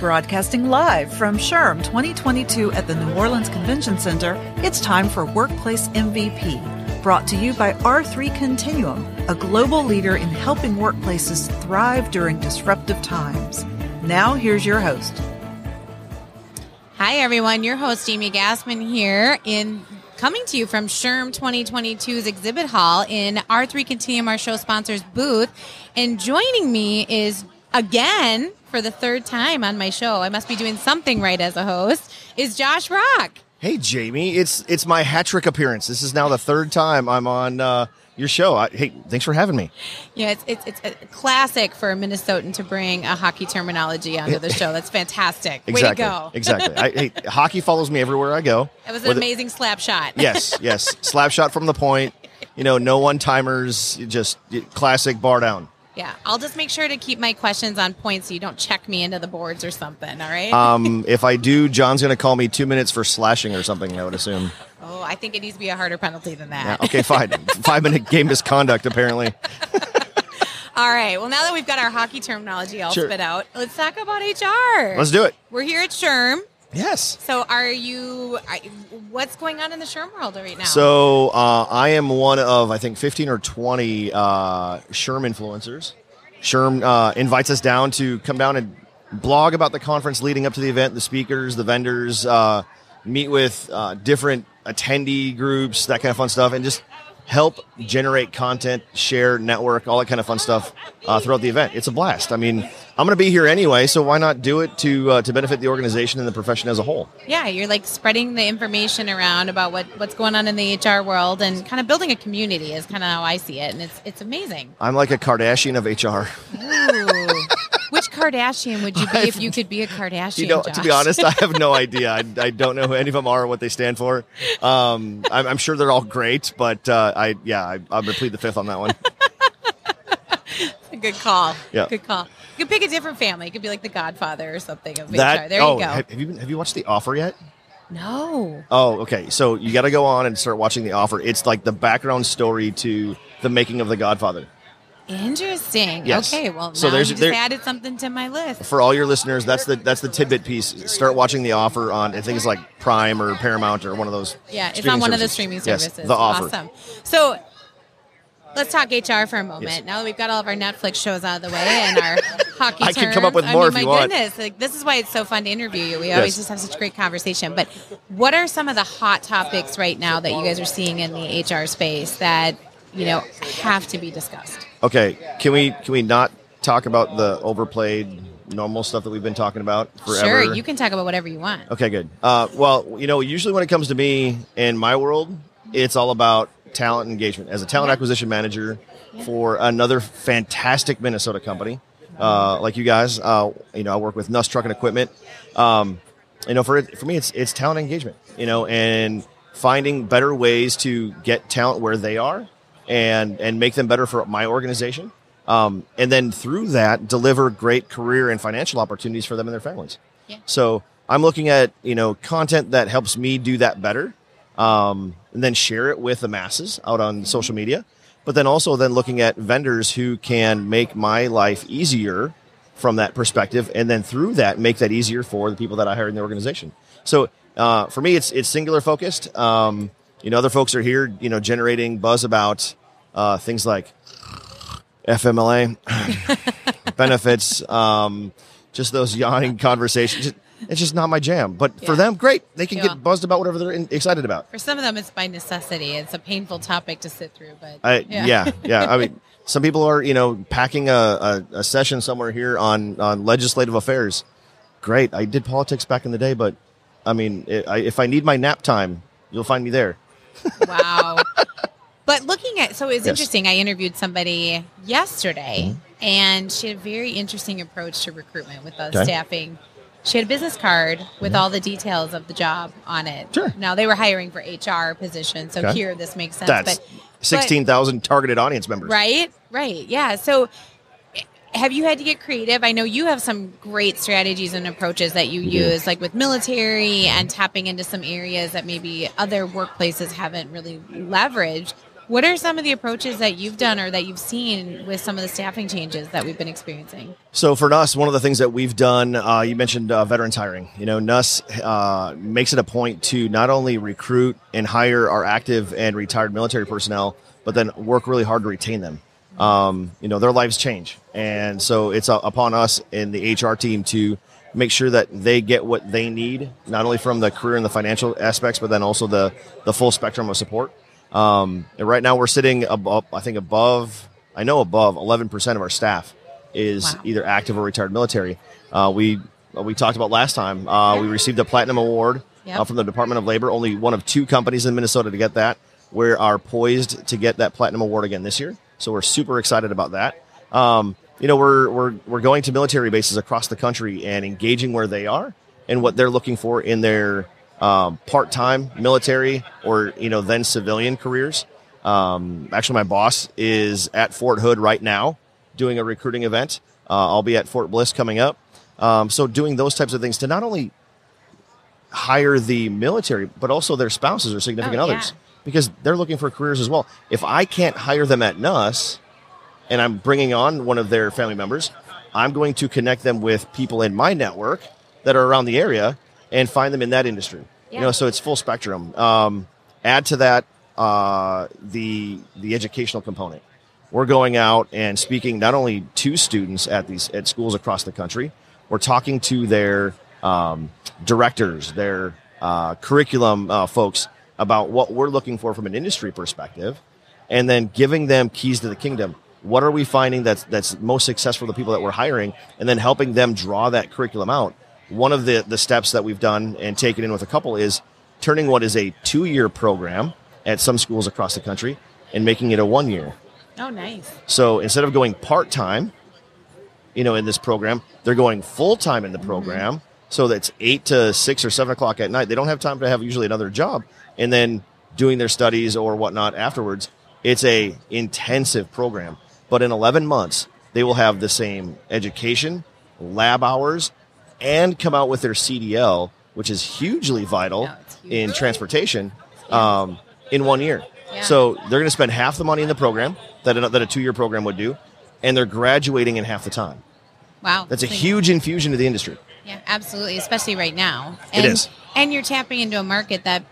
Broadcasting live from SHRM 2022 at the New Orleans Convention Center, it's time for Workplace MVP, brought to you by R3 Continuum, a global leader in helping workplaces thrive during disruptive times. Now, here's your host. Hi, everyone. Your host, Jamie Gassmann, here in coming to you from SHRM 2022's exhibit hall in R3 Continuum, our show sponsors booth. And joining me is again for the third time on my show. I must be doing something right as a host. Is Josh Rock? Hey, Jamie, it's it's my hat trick appearance. This is now the third time I'm on uh, your show. I, hey, thanks for having me. Yeah, it's, it's it's a classic for a Minnesotan to bring a hockey terminology onto the show. That's fantastic. Exactly. Way to go. exactly. I, hey, hockey follows me everywhere I go. It was an Whether- amazing slap shot. Yes, yes. Slap shot from the point. You know, no one timers. Just classic bar down. Yeah, I'll just make sure to keep my questions on point so you don't check me into the boards or something. All right. Um, if I do, John's going to call me two minutes for slashing or something. I would assume. oh, I think it needs to be a harder penalty than Yeah, that. okay, fine. Five minute game misconduct. Apparently. All right. Well, now that we've got our hockey terminology all Sure. spit out, let's talk about HR. Let's do it. We're here at SHRM. Yes. So, are you? Are, what's going on in the SHRM world right now? So uh, I am one of I think fifteen or twenty uh, SHRM influencers. SHRM uh, invites us down to come down and blog about the conference leading up to the event, the speakers, the vendors, uh, meet with uh, different attendee groups, that kind of fun stuff, and just help generate content, share, network, all that kind of fun stuff uh, throughout the event. It's a blast. I mean, I'm going to be here anyway, so why not do it to uh, to benefit the organization and the profession as a whole? yeah, you're like spreading the information around about what, what's going on in the HR world and kind of building a community is kind of how I see it, and it's it's amazing. I'm like a Kardashian of HR. Ooh. Which Kardashian would you be if you could be a Kardashian? You know, to be honest, I have no idea. I, I don't know who any of them are or what they stand for. Um, I'm, I'm sure they're all great, but uh, I yeah, I, I'm gonna plead the fifth on that one. good call. Yeah. good call. You could pick a different family. It could be like the Godfather or something of That There oh, you go. Have, have you been, have you watched The Offer yet? no, Oh, okay. So you got to go on and start watching The Offer. It's like the background story to the making of The Godfather. interesting. Yes. Okay, well, So there's- you just there- added something to my list. For all your listeners, that's the that's the tidbit piece. Start watching The Offer on I think it's like Prime or Paramount or one of those. Yeah, it's on one of the streaming services. Yes, services. The Offer. Awesome. So let's talk HR for a moment. Yes. Now that we've got all of our Netflix shows out of the way and our hockey I can come up with more I if mean, you my want. goodness, like this is why it's so fun to interview you. We always Yes. just have such great conversation. But what are some of the hot topics right now that you guys are seeing in the HR space that you know have to be discussed? Okay, can we can we not talk about the overplayed normal stuff that we've been talking about forever? Sure, you can talk about whatever you want. Okay, good. Uh, well, you know, usually when it comes to me in my world, it's all about talent engagement. As a talent acquisition manager for another fantastic Minnesota company, uh, like you guys, uh, you know, I work with Nuss Truck and Equipment. Um, you know, for it, for me, it's it's talent engagement. You know, and finding better ways to get talent where they are, and and make them better for my organization. Um, and then through that, deliver great career and financial opportunities for them and their families. Yeah. So I'm looking at you know content that helps me do that better, um, and then share it with the masses out on social media. But then also then looking at vendors who can make my life easier from that perspective, and then through that make that easier for the people that I hire in the organization. So uh, for me, it's it's singular focused. Um, you know, other folks are here, you know, generating buzz about uh, things like FMLA benefits, um, just those yawning conversations. It's just not my jam. But for them, great. They can Yeah. get buzzed about whatever they're in, excited about. For some of them, it's by necessity. It's a painful topic to sit through, but I, yeah. yeah, I mean, some people are, you know, packing a, a, a session somewhere here on, on legislative affairs. Great. I did politics back in the day, but I mean, i I, if I need my nap time, you'll find me there. wow. But looking at so it's Yes. interesting. I interviewed somebody yesterday, Mm-hmm. And she had a very interesting approach to recruitment with the Okay. staffing. She had a business card with all the details of the job on it. Mm-hmm. Sure. Now they were hiring for HR positions, so Okay. here this makes sense. That's but 16,000 targeted audience members. right, right, yeah. So have you had to get creative? I know you have some great strategies and approaches that you use, like with military and tapping into some areas that maybe other workplaces haven't really leveraged. What are some of the approaches that you've done or that you've seen with some of the staffing changes that we've been experiencing? So for Nuss, one of the things that we've done, uh, you mentioned uh, veterans hiring. You know, Nuss uh, makes it a point to not only recruit and hire our active and retired military personnel, but then work really hard to retain them. Um, you know, their lives change, and so it's uh, upon us in the HR team to make sure that they get what they need, not only from the career and the financial aspects, but then also the the full spectrum of support. Um, and right now we're sitting above, I think above, I know above 11% of our staff is Wow. either active or retired military. Uh, we, we talked about last time, uh, we received a platinum award Yep. uh, from the Department of Labor, only one of two companies in Minnesota to get that. We are poised to get that platinum award again this year. So we're super excited about that. Um, you know, we're, we're, we're going to military bases across the country and engaging where they are and what they're looking for in their um, part-time military or you know then civilian careers. Um, actually, my boss is at Fort Hood right now doing a recruiting event. Uh, I'll be at Fort Bliss coming up. Um, so doing those types of things to not only hire the military, but also their spouses or significant Oh, yeah. others because they're looking for careers as well. If I can't hire them at Nuss and I'm bringing on one of their family members, I'm going to connect them with people in my network that are around the area and find them in that industry. You know, so it's full spectrum. Um, add to that uh, the the educational component. We're going out and speaking not only to students at these at schools across the country. We're talking to their um, directors, their uh, curriculum uh, folks about what we're looking for from an industry perspective, and then giving them keys to the kingdom. What are we finding that's that's most successful the people that we're hiring, and then helping them draw that curriculum out. One of the the steps that we've done and taken in with a couple is turning what is a two year program at some schools across the country and making it a one year. Oh, nice. So instead of going part time, you know, in this program, they're going full time in the mm-hmm. program. So that's eight to six or seven o'clock at night. They don't have time to have usually another job and then doing their studies or whatnot afterwards. It's a intensive program, but in 11 months, they will have the same education, lab hours, and come out with their CDL, which is hugely vital it's huge. in transportation, um, in one year. Yeah. So they're going to spend half the money in the program that a, that a two year program would do, and they're graduating in half the time. Wow. That's a So- huge infusion to the industry. Yeah, absolutely, especially right now. And, is. And you're tapping into a market that,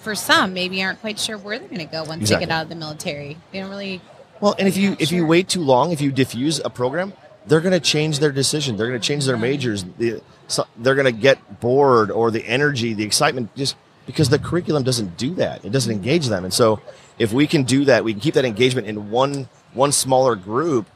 for some, maybe aren't quite sure where they're going to go once Exactly. they get out of the military. They don't really. Well, and if you Yeah, if you wait too long, if you diffuse a program, they're going to change their decision. They're going to change their majors. The, so they're going to get bored, or the energy, the excitement, just because the curriculum doesn't do that. It doesn't engage them. And so, if we can do that, we can keep that engagement in one one smaller group.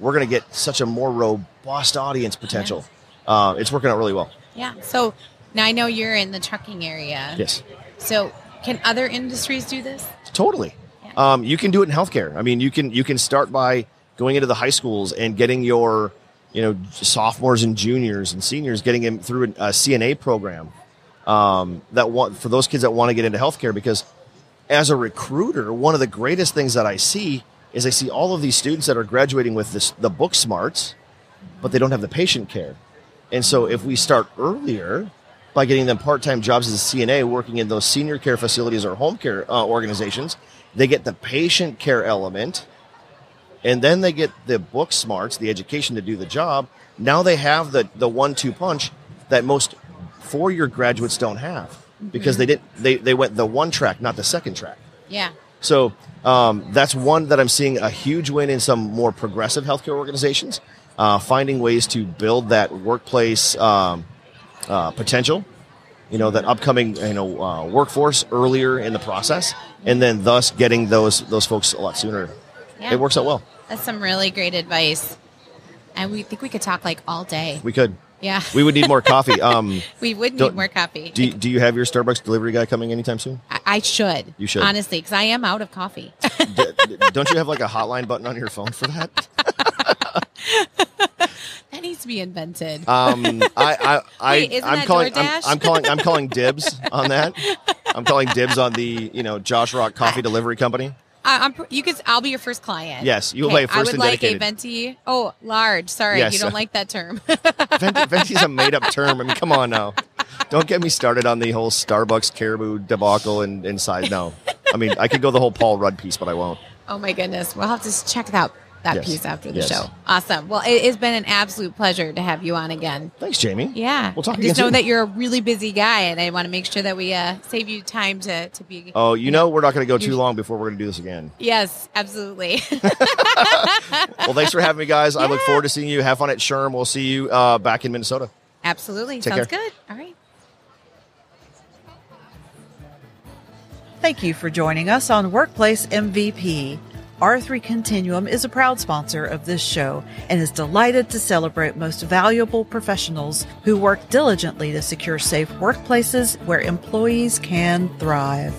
We're going to get such a more robust audience potential. Uh, it's working out really well. Yeah. So now I know you're in the trucking area. Yes. So can other industries do this? Totally. Yeah. Um, you can do it in healthcare. I mean, you can you can start by going into the high schools and getting your you know sophomores and juniors and seniors getting them through a, CNA program um, that want for those kids that want to get into healthcare because as a recruiter, one of the greatest things that I see is I see all of these students that are graduating with this the book smarts, but they don't have the patient care. And so if we start earlier by getting them part-time jobs as a CNA working in those senior care facilities or home care uh, organizations, they get the patient care element and then they get the book smarts, the education to do the job. Now they have the the one-two punch that most four-year graduates don't have because they didn't they, they went the one track, not the second track. Yeah. So um, that's one that I'm seeing a huge win in some more progressive healthcare organizations, uh, finding ways to build that workplace um, uh, potential. You know that upcoming you know uh, workforce earlier in the process, and then thus getting those those folks a lot sooner. Yeah. It works out well. That's some really great advice. And we think we could talk like all day. We could. Yeah. We would need more coffee. Um, We would need more coffee. do, do you have your Starbucks delivery guy coming anytime soon? I, I should. You should. Honestly, because I am out of coffee. D- don't you have like a hotline button on your phone for that? that needs to be invented. Um, I, I, I, Wait, isn't I'm that calling, I'm, I'm calling, I'm calling dibs on that. I'm calling dibs on the, you know, Josh Rock Coffee Delivery Company. I, I'm, you could. I'll be your first client. Yes, you will Okay, be first I would like dedicated. a venti. Oh, large. Sorry, Yes. you don't like that term. Venti, venti's a made up term. I mean, come on now. don't get me started on the whole Starbucks Caribou debacle and inside. No, I mean I could go the whole Paul Rudd piece, but I won't. Oh my goodness. We'll have to check it out that Yes. piece after the Yes. show. Awesome. Well, it, it's been an absolute pleasure to have you on again. Thanks, Jamie. Yeah. We'll talk I again just know soon. that you're a really busy guy, and I want to make sure that we uh, save you time to, to be. Oh, you know we're not going to go too long before we're going to do this again. Yes, absolutely. Well, thanks for having me, guys. I look forward to seeing you. Have fun at SHRM. We'll see you uh, back in Minnesota. absolutely. Take Sounds care. good. All right. Thank you for joining us on Workplace MVP. R3 Continuum is a proud sponsor of this show and is delighted to celebrate most valuable professionals who work diligently to secure safe workplaces where employees can thrive.